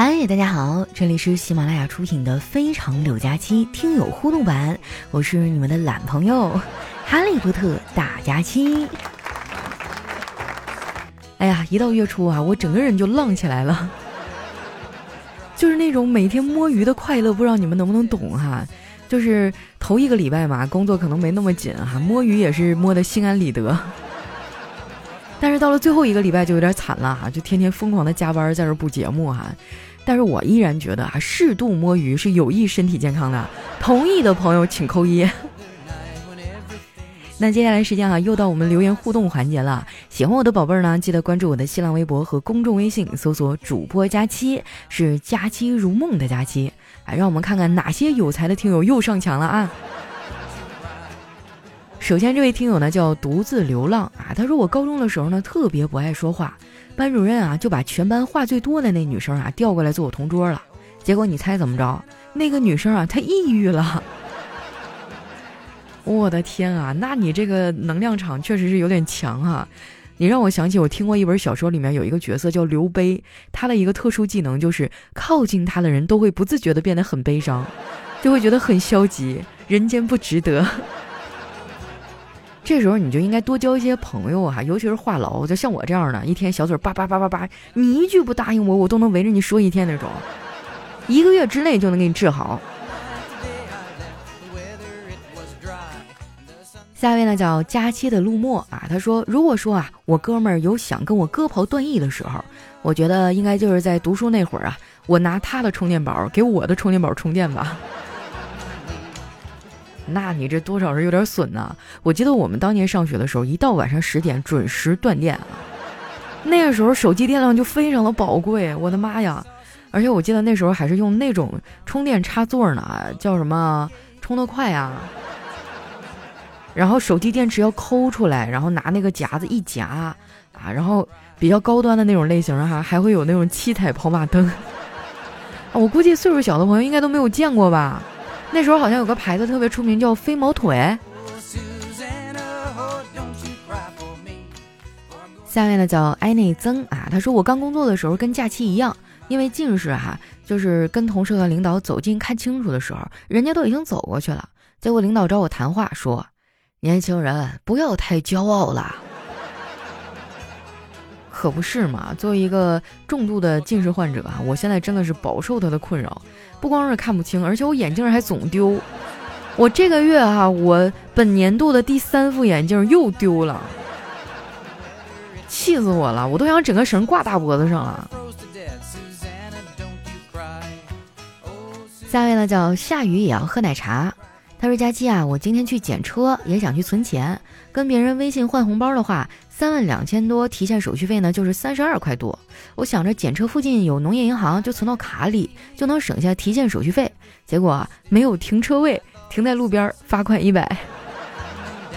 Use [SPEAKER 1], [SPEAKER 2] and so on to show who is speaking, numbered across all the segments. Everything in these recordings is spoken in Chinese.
[SPEAKER 1] 嗨，大家好，这里是喜马拉雅出品的《非常柳佳期》听友互动版，我是你们的懒朋友哈利波特大佳期。哎呀，一到月初啊，我整个人就浪起来了，就是那种每天摸鱼的快乐，不知道你们能不能懂哈？就是头一个礼拜嘛，工作可能没那么紧哈，摸鱼也是摸得心安理得。但是到了最后一个礼拜就有点惨了哈，就天天疯狂的加班在这儿补节目哈。但是我依然觉得啊，适度摸鱼是有益身体健康的。同意的朋友请扣一。那接下来时间啊，又到我们留言互动环节了。喜欢我的宝贝儿呢，记得关注我的新浪微博和公众微信，搜索“主播佳期”，是“佳期如梦”的佳期。哎，让我们看看哪些有才的听友又上墙了啊！首先，这位听友呢叫独自流浪啊，他说我高中的时候呢特别不爱说话。班主任啊，就把全班话最多的那女生啊调过来做我同桌了。结果你猜怎么着？那个女生啊，她抑郁了。我的天啊，那你这个能量场确实是有点强哈。你让我想起我听过一本小说，里面有一个角色叫刘悲，他的一个特殊技能就是靠近他的人都会不自觉的变得很悲伤，就会觉得很消极，人间不值得。这时候你就应该多交一些朋友啊，尤其是话痨，就像我这样的，一天小嘴叭叭叭叭叭，你一句不答应我，我都能围着你说一天那种，一个月之内就能给你治好。下一位呢叫佳期的陆墨啊，他说：“如果说啊，我哥们儿有想跟我割袍断义的时候，我觉得应该就是在读书那会儿啊，我拿他的充电宝给我的充电宝充电吧。”那你这多少是有点损呐！我记得我们当年上学的时候，一到晚上十点准时断电啊。那个时候手机电量就非常的宝贵，我的妈呀！而且我记得那时候还是用那种充电插座呢，叫什么充得快啊。然后手机电池要抠出来，然后拿那个夹子一夹啊，然后比较高端的那种类型哈，还会有那种七彩跑马灯。我估计岁数小的朋友应该都没有见过吧。那时候好像有个牌子特别出名，叫飞毛腿。下面呢叫艾内曾啊，他说我刚工作的时候跟假期一样，因为近视哈，就是跟同事和领导走近看清楚的时候，人家都已经走过去了。结果领导找我谈话说：“年轻人不要太骄傲了。”可不是嘛！作为一个重度的近视患者啊，我现在真的是饱受他的困扰。不光是看不清，而且我眼镜还总丢。我这个月哈，我本年度的第三副眼镜又丢了，气死我了！我都想整个绳挂大脖子上了。下位呢叫下雨也要喝奶茶。他说：“佳期啊，我今天去检车，也想去存钱，跟别人微信换红包的话。”三万两千多提现手续费呢，就是三十二块多。我想着检车附近有农业银行，就存到卡里，就能省下提现手续费。结果没有停车位，停在路边，罚款一百。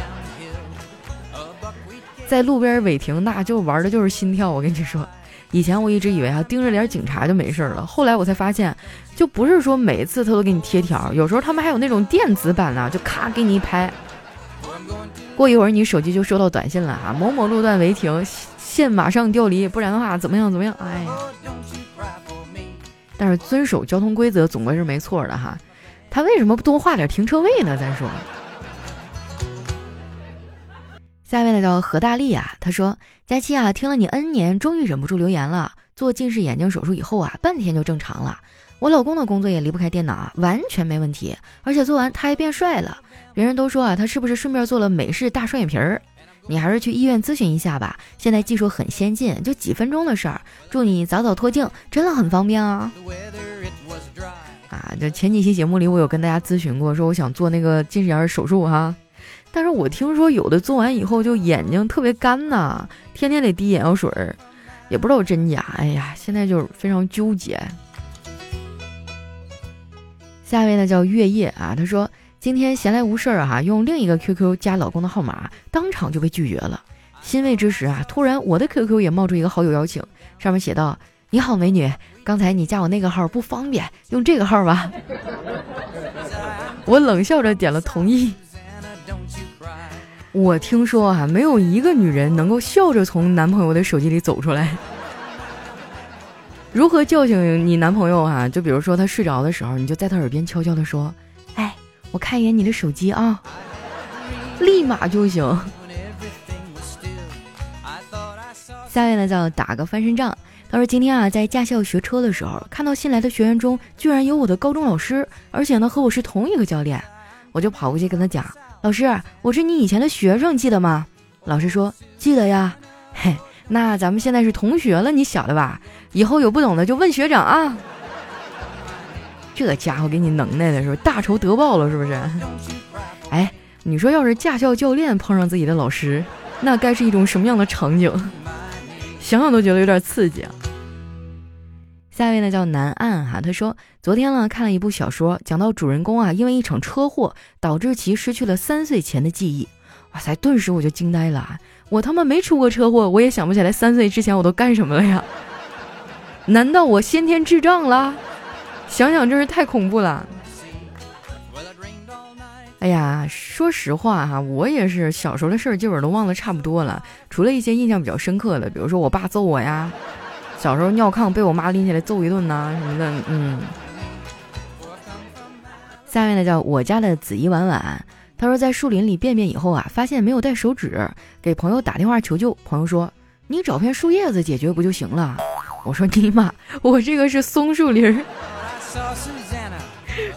[SPEAKER 1] 在路边违停，那就玩的就是心跳。我跟你说，以前我一直以为啊，盯着点警察就没事了。后来我才发现，就不是说每次他都给你贴条，有时候他们还有那种电子版的，就咔给你一拍。过一会儿，你手机就收到短信了啊！某某路段违停，现马上调离，不然的话怎么样？怎么样？哎！但是遵守交通规则总归是没错的哈。他为什么不多画点停车位呢？再说，下面的叫何大力啊，他说：“佳期啊，听了你 N 年，终于忍不住留言了。做近视眼镜手术以后啊，半天就正常了。我老公的工作也离不开电脑啊，完全没问题，而且做完他还变帅了。”别人都说啊，他是不是顺便做了美式大双眼皮儿？你还是去医院咨询一下吧。现在技术很先进，就几分钟的事儿。祝你早早脱镜，真的很方便啊！啊，就前几期节目里，我有跟大家咨询过，说我想做那个近视眼手术哈。但是我听说有的做完以后就眼睛特别干呐，天天得滴眼药水儿，也不知道真假。哎呀，现在就是非常纠结。下一位呢叫月夜啊，他说。今天闲来无事儿哈，用另一个 QQ 加老公的号码，当场就被拒绝了。欣慰之时啊，突然我的 QQ 也冒出一个好友邀请，上面写道：“你好，美女，刚才你加我那个号不方便，用这个号吧。”我冷笑着点了同意。我听说啊，没有一个女人能够笑着从男朋友的手机里走出来。如何叫醒你男朋友啊？就比如说他睡着的时候，你就在他耳边悄悄的说：“哎，我看一眼你的手机啊，立马就行。”下面呢叫打个翻身仗。他说今天啊在驾校学车的时候，看到新来的学员中居然有我的高中老师，而且呢和我是同一个教练，我就跑过去跟他讲：“老师，我是你以前的学生，记得吗？”老师说：“记得呀。”嘿。那咱们现在是同学了，你晓得吧？以后有不懂的就问学长啊。这家伙给你能耐的是大仇得报了，是不是？哎，你说要是驾校教练碰上自己的老师，那该是一种什么样的场景？想想都觉得有点刺激啊。下一位呢叫南岸哈，他说昨天呢看了一部小说，讲到主人公啊因为一场车祸导致其失去了三岁前的记忆。哇塞，顿时我就惊呆了啊。我他妈没出过车祸，我也想不起来三岁之前我都干什么了呀？难道我先天智障了？想想真是太恐怖了。哎呀，说实话哈，我也是小时候的事儿基本都忘得差不多了，除了一些印象比较深刻的，比如说我爸揍我呀，小时候尿炕被我妈拎起来揍一顿呐什么的，嗯。下面呢叫我家的紫衣婉婉。他说，在树林里便便以后啊，发现没有带手纸，给朋友打电话求救。朋友说：“你找片树叶子解决不就行了？”我说：“尼玛，我这个是松树林儿。”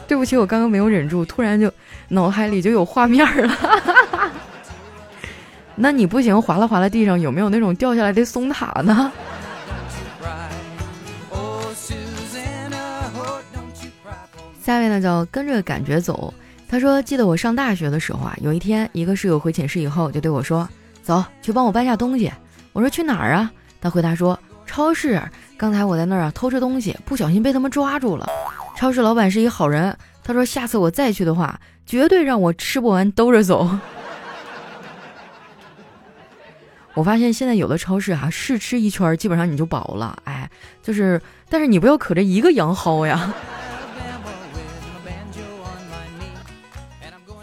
[SPEAKER 1] 对不起，我刚刚没有忍住，突然就脑海里就有画面了。那你不行，划拉划拉地上有没有那种掉下来的松塔呢？下面呢叫跟着感觉走。他说：“记得我上大学的时候啊，有一天，一个室友回寝室以后就对我说：‘走，去帮我搬下东西。’我说：‘去哪儿啊？’他回答说：‘超市。’刚才我在那儿啊偷吃东西，不小心被他们抓住了。超市老板是一好人，他说下次我再去的话，绝对让我吃不完兜着走。我发现现在有的超市啊，试吃一圈，基本上你就饱了。哎，就是，但是你不要可着一个羊薅呀。”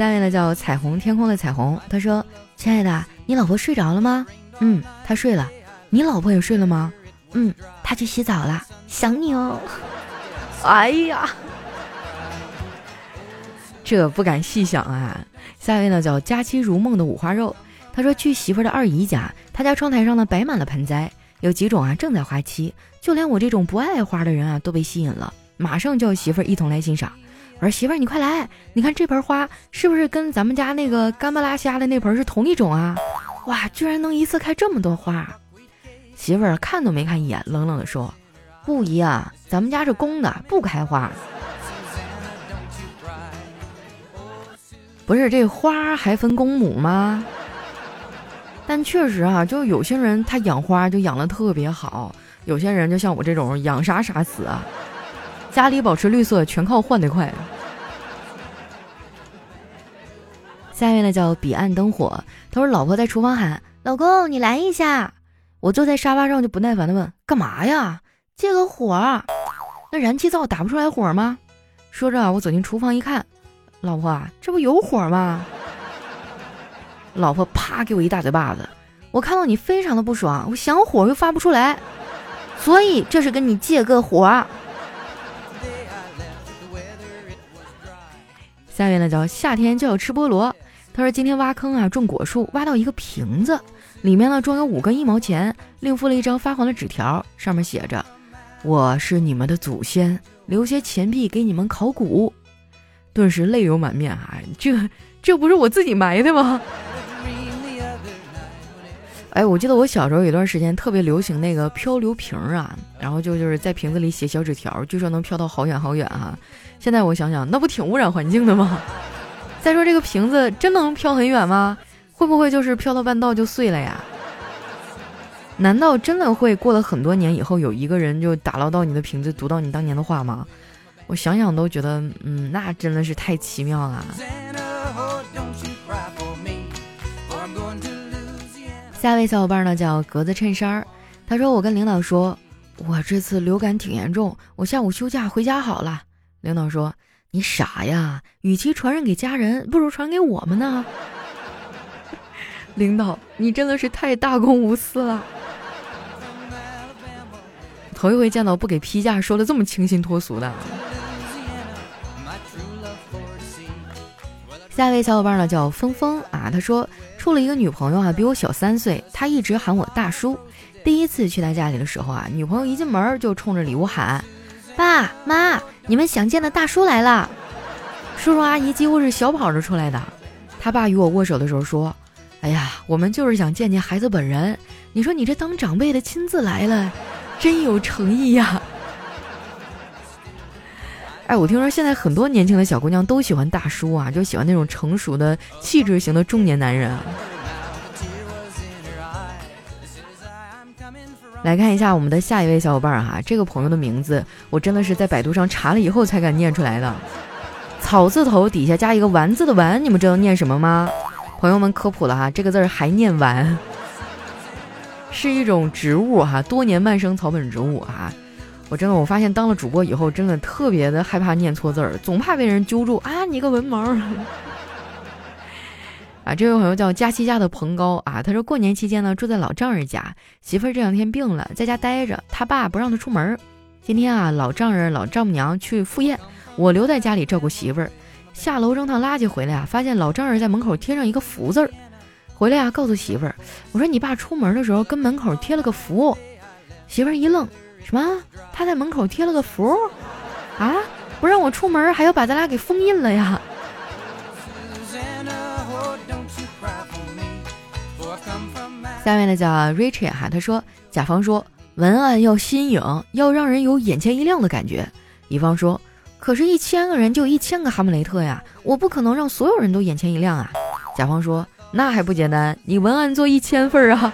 [SPEAKER 1] 下面呢叫彩虹天空的彩虹，他说：“亲爱的，你老婆睡着了吗？嗯，她睡了。你老婆也睡了吗？嗯，她去洗澡了。想你哦。哎呀，这不敢细想啊。下一位呢叫佳期如梦的五花肉，他说去媳妇的二姨家，他家窗台上呢摆满了盆栽，有几种啊正在花期，就连我这种不爱花的人啊都被吸引了，马上叫媳妇一同来欣赏。”我说媳妇儿，你快来，你看这盆花是不是跟咱们家那个干巴拉虾的那盆是同一种啊？哇，居然能一次开这么多花！媳妇儿看都没看一眼，冷冷的说：“不一样，咱们家是公的，不开花。”不是这花还分公母吗？但确实啊，就有些人他养花就养的特别好，有些人就像我这种养啥啥死啊。家里保持绿色全靠换得快。下面呢叫彼岸灯火，他说老婆在厨房喊：“老公，你来一下。”我坐在沙发上就不耐烦的问：“干嘛呀？借个火？那燃气灶打不出来火吗？”说着，我走进厨房一看，老婆啊，这不有火吗？老婆啪给我一大嘴巴子。我看到你非常的不爽，我想火又发不出来，所以这是跟你借个火。下面呢叫夏天就要吃菠萝。他说今天挖坑啊，种果树，挖到一个瓶子，里面呢装有五个一毛钱，另附了一张发黄的纸条，上面写着：“我是你们的祖先，留些钱币给你们考古。”顿时泪流满面啊！这这不是我自己埋的吗？哎，我记得我小时候有一段时间特别流行那个漂流瓶啊，然后就就是在瓶子里写小纸条，据说能飘到好远好远哈。现在我想想，那不挺污染环境的吗？再说这个瓶子真能飘很远吗？会不会就是飘到半道就碎了呀？难道真的会过了很多年以后，有一个人就打捞到你的瓶子，读到你当年的话吗？我想想都觉得，嗯，那真的是太奇妙了。下一位小伙伴呢叫格子衬衫，他说我跟领导说，我这次流感挺严重，我下午休假回家好了。领导说：“你傻呀，与其传染给家人，不如传给我们呢。”领导，你真的是太大公无私了。头一回见到不给批假说的这么清新脱俗的。下一位小伙伴呢叫峰峰啊，他说处了一个女朋友啊，比我小三岁，他一直喊我大叔。第一次去他家里的时候啊，女朋友一进门就冲着礼物喊：“爸妈，你们想见的大叔来了。”叔叔阿姨几乎是小跑着出来的。他爸与我握手的时候说：“哎呀，我们就是想见见孩子本人。你说你这当长辈的亲自来了，真有诚意呀。”哎，我听说现在很多年轻的小姑娘都喜欢大叔啊，就喜欢那种成熟的气质型的中年男人啊。来看一下我们的下一位小伙伴哈，这个朋友的名字我真的是在百度上查了以后才敢念出来的。草字头底下加一个丸字的丸，你们知道念什么吗？朋友们科普了哈，这个字儿还念丸，是一种植物哈，多年慢生草本植物哈。我真的，我发现当了主播以后，真的特别的害怕念错字儿，总怕被人揪住啊！你个文盲 啊！这位朋友叫佳琪家的彭高啊，他说过年期间呢，住在老丈人家，媳妇儿这两天病了，在家待着，他爸不让他出门。今天啊，老丈人、老丈母娘去赴宴，我留在家里照顾媳妇儿。下楼扔趟垃圾回来啊，发现老丈人在门口贴上一个福字儿。回来啊，告诉媳妇儿，我说你爸出门的时候跟门口贴了个福。媳妇儿一愣。什么？他在门口贴了个符，啊，不让我出门，还要把咱俩给封印了呀？下面呢叫 Richie 哈，他说甲方说文案要新颖，要让人有眼前一亮的感觉。乙方说，可是，一千个人就一千个哈姆雷特呀，我不可能让所有人都眼前一亮啊。甲方说，那还不简单，你文案做一千份啊。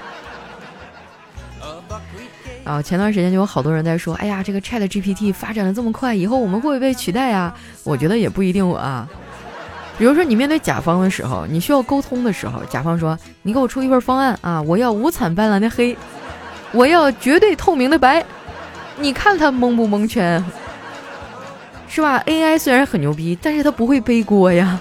[SPEAKER 1] 啊，前段时间就有好多人在说，哎呀，这个 Chat GPT 发展的这么快，以后我们会不会被取代呀？我觉得也不一定啊。比如说你面对甲方的时候，你需要沟通的时候，甲方说，你给我出一份方案啊，我要五彩斑斓的黑，我要绝对透明的白，你看他蒙不蒙圈？是吧？AI 虽然很牛逼，但是他不会背锅呀。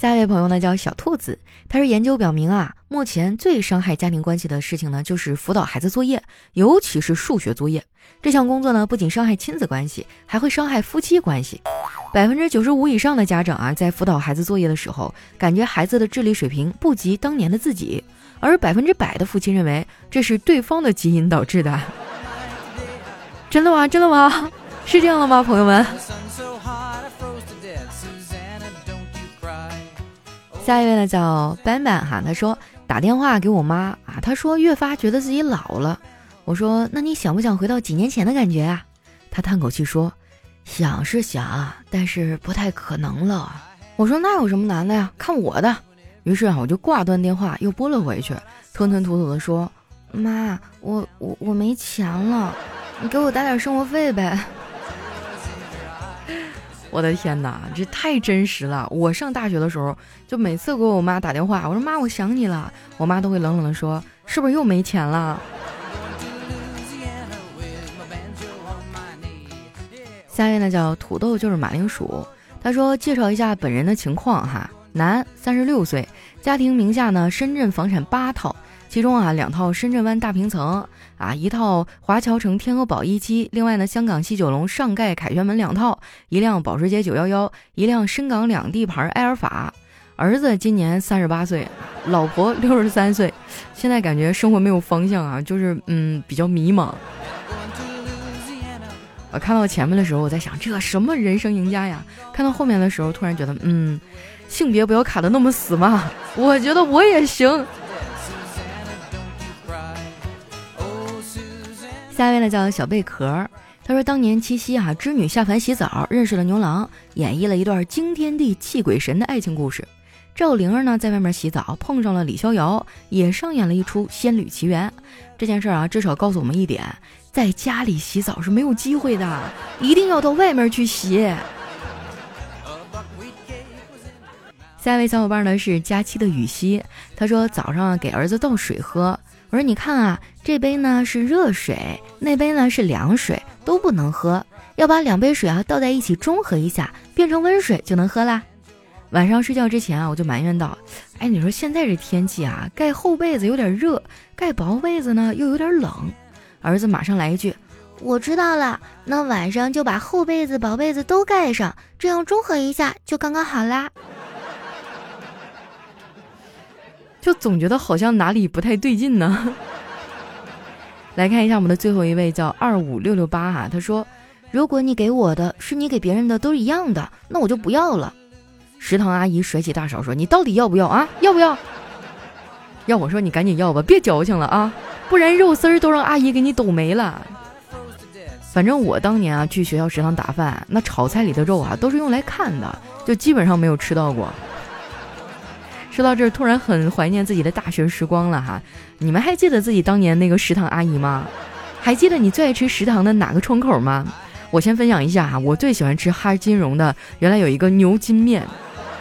[SPEAKER 1] 下一位朋友呢叫小兔子，他说研究表明啊，目前最伤害家庭关系的事情呢，就是辅导孩子作业，尤其是数学作业。这项工作呢，不仅伤害亲子关系，还会伤害夫妻关系。百分之九十五以上的家长啊，在辅导孩子作业的时候，感觉孩子的智力水平不及当年的自己，而百分之百的父亲认为这是对方的基因导致的。真的吗？真的吗？是这样的吗，朋友们？下一位呢叫斑斑哈，他说打电话给我妈啊，他说越发觉得自己老了。我说那你想不想回到几年前的感觉啊？他叹口气说想是想，但是不太可能了。我说那有什么难的呀？看我的。于是啊，我就挂断电话，又拨了回去，吞吞吐吐的说妈，我我我没钱了，你给我打点生活费呗。我的天哪，这太真实了！我上大学的时候，就每次给我妈打电话，我说妈，我想你了，我妈都会冷冷的说，是不是又没钱了？下一位呢叫土豆，就是马铃薯。他说介绍一下本人的情况哈，男，三十六岁，家庭名下呢深圳房产八套。其中啊，两套深圳湾大平层啊，一套华侨城天鹅堡一期，另外呢，香港西九龙上盖凯旋门两套，一辆保时捷九幺幺，一辆深港两地牌埃尔法。儿子今年三十八岁，老婆六十三岁，现在感觉生活没有方向啊，就是嗯，比较迷茫。我看到前面的时候，我在想这什么人生赢家呀？看到后面的时候，突然觉得嗯，性别不要卡的那么死嘛，我觉得我也行。下一位呢叫小贝壳，他说当年七夕啊，织女下凡洗澡，认识了牛郎，演绎了一段惊天地泣鬼神的爱情故事。赵灵儿呢在外面洗澡，碰上了李逍遥，也上演了一出仙侣奇缘。这件事啊，至少告诉我们一点，在家里洗澡是没有机会的，一定要到外面去洗。下一位小伙伴呢是佳期的雨熙，他说早上给儿子倒水喝。我说：“你看啊，这杯呢是热水，那杯呢是凉水，都不能喝，要把两杯水啊倒在一起中和一下，变成温水就能喝啦。”晚上睡觉之前啊，我就埋怨道：“哎，你说现在这天气啊，盖厚被子有点热，盖薄被子呢又有点冷。”儿子马上来一句：“
[SPEAKER 2] 我知道了，那晚上就把厚被子、薄被子都盖上，这样中和一下就刚刚好啦。”
[SPEAKER 1] 就总觉得好像哪里不太对劲呢。来看一下我们的最后一位，叫二五六六八哈，他说：“如果你给我的是你给别人的都是一样的，那我就不要了。”食堂阿姨甩起大手说：“你到底要不要啊？要不要？要我说你赶紧要吧，别矫情了啊，不然肉丝儿都让阿姨给你抖没了。反正我当年啊去学校食堂打饭，那炒菜里的肉啊都是用来看的，就基本上没有吃到过。说到这儿，突然很怀念自己的大学时光了哈。你们还记得自己当年那个食堂阿姨吗？还记得你最爱吃食堂的哪个窗口吗？我先分享一下哈，我最喜欢吃哈金荣的，原来有一个牛筋面。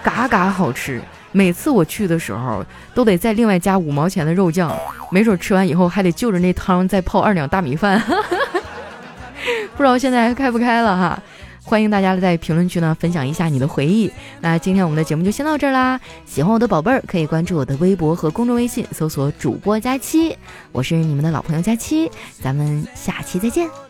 [SPEAKER 1] 嘎嘎好吃，每次我去的时候都得再另外加五毛钱的肉酱，没准吃完以后还得就着那汤再泡二两大米饭。不知道现在还开不开了哈？欢迎大家在评论区呢分享一下你的回忆。那今天我们的节目就先到这儿啦，喜欢我的宝贝儿可以关注我的微博和公众微信，搜索主播佳期，我是你们的老朋友佳期，咱们下期再见。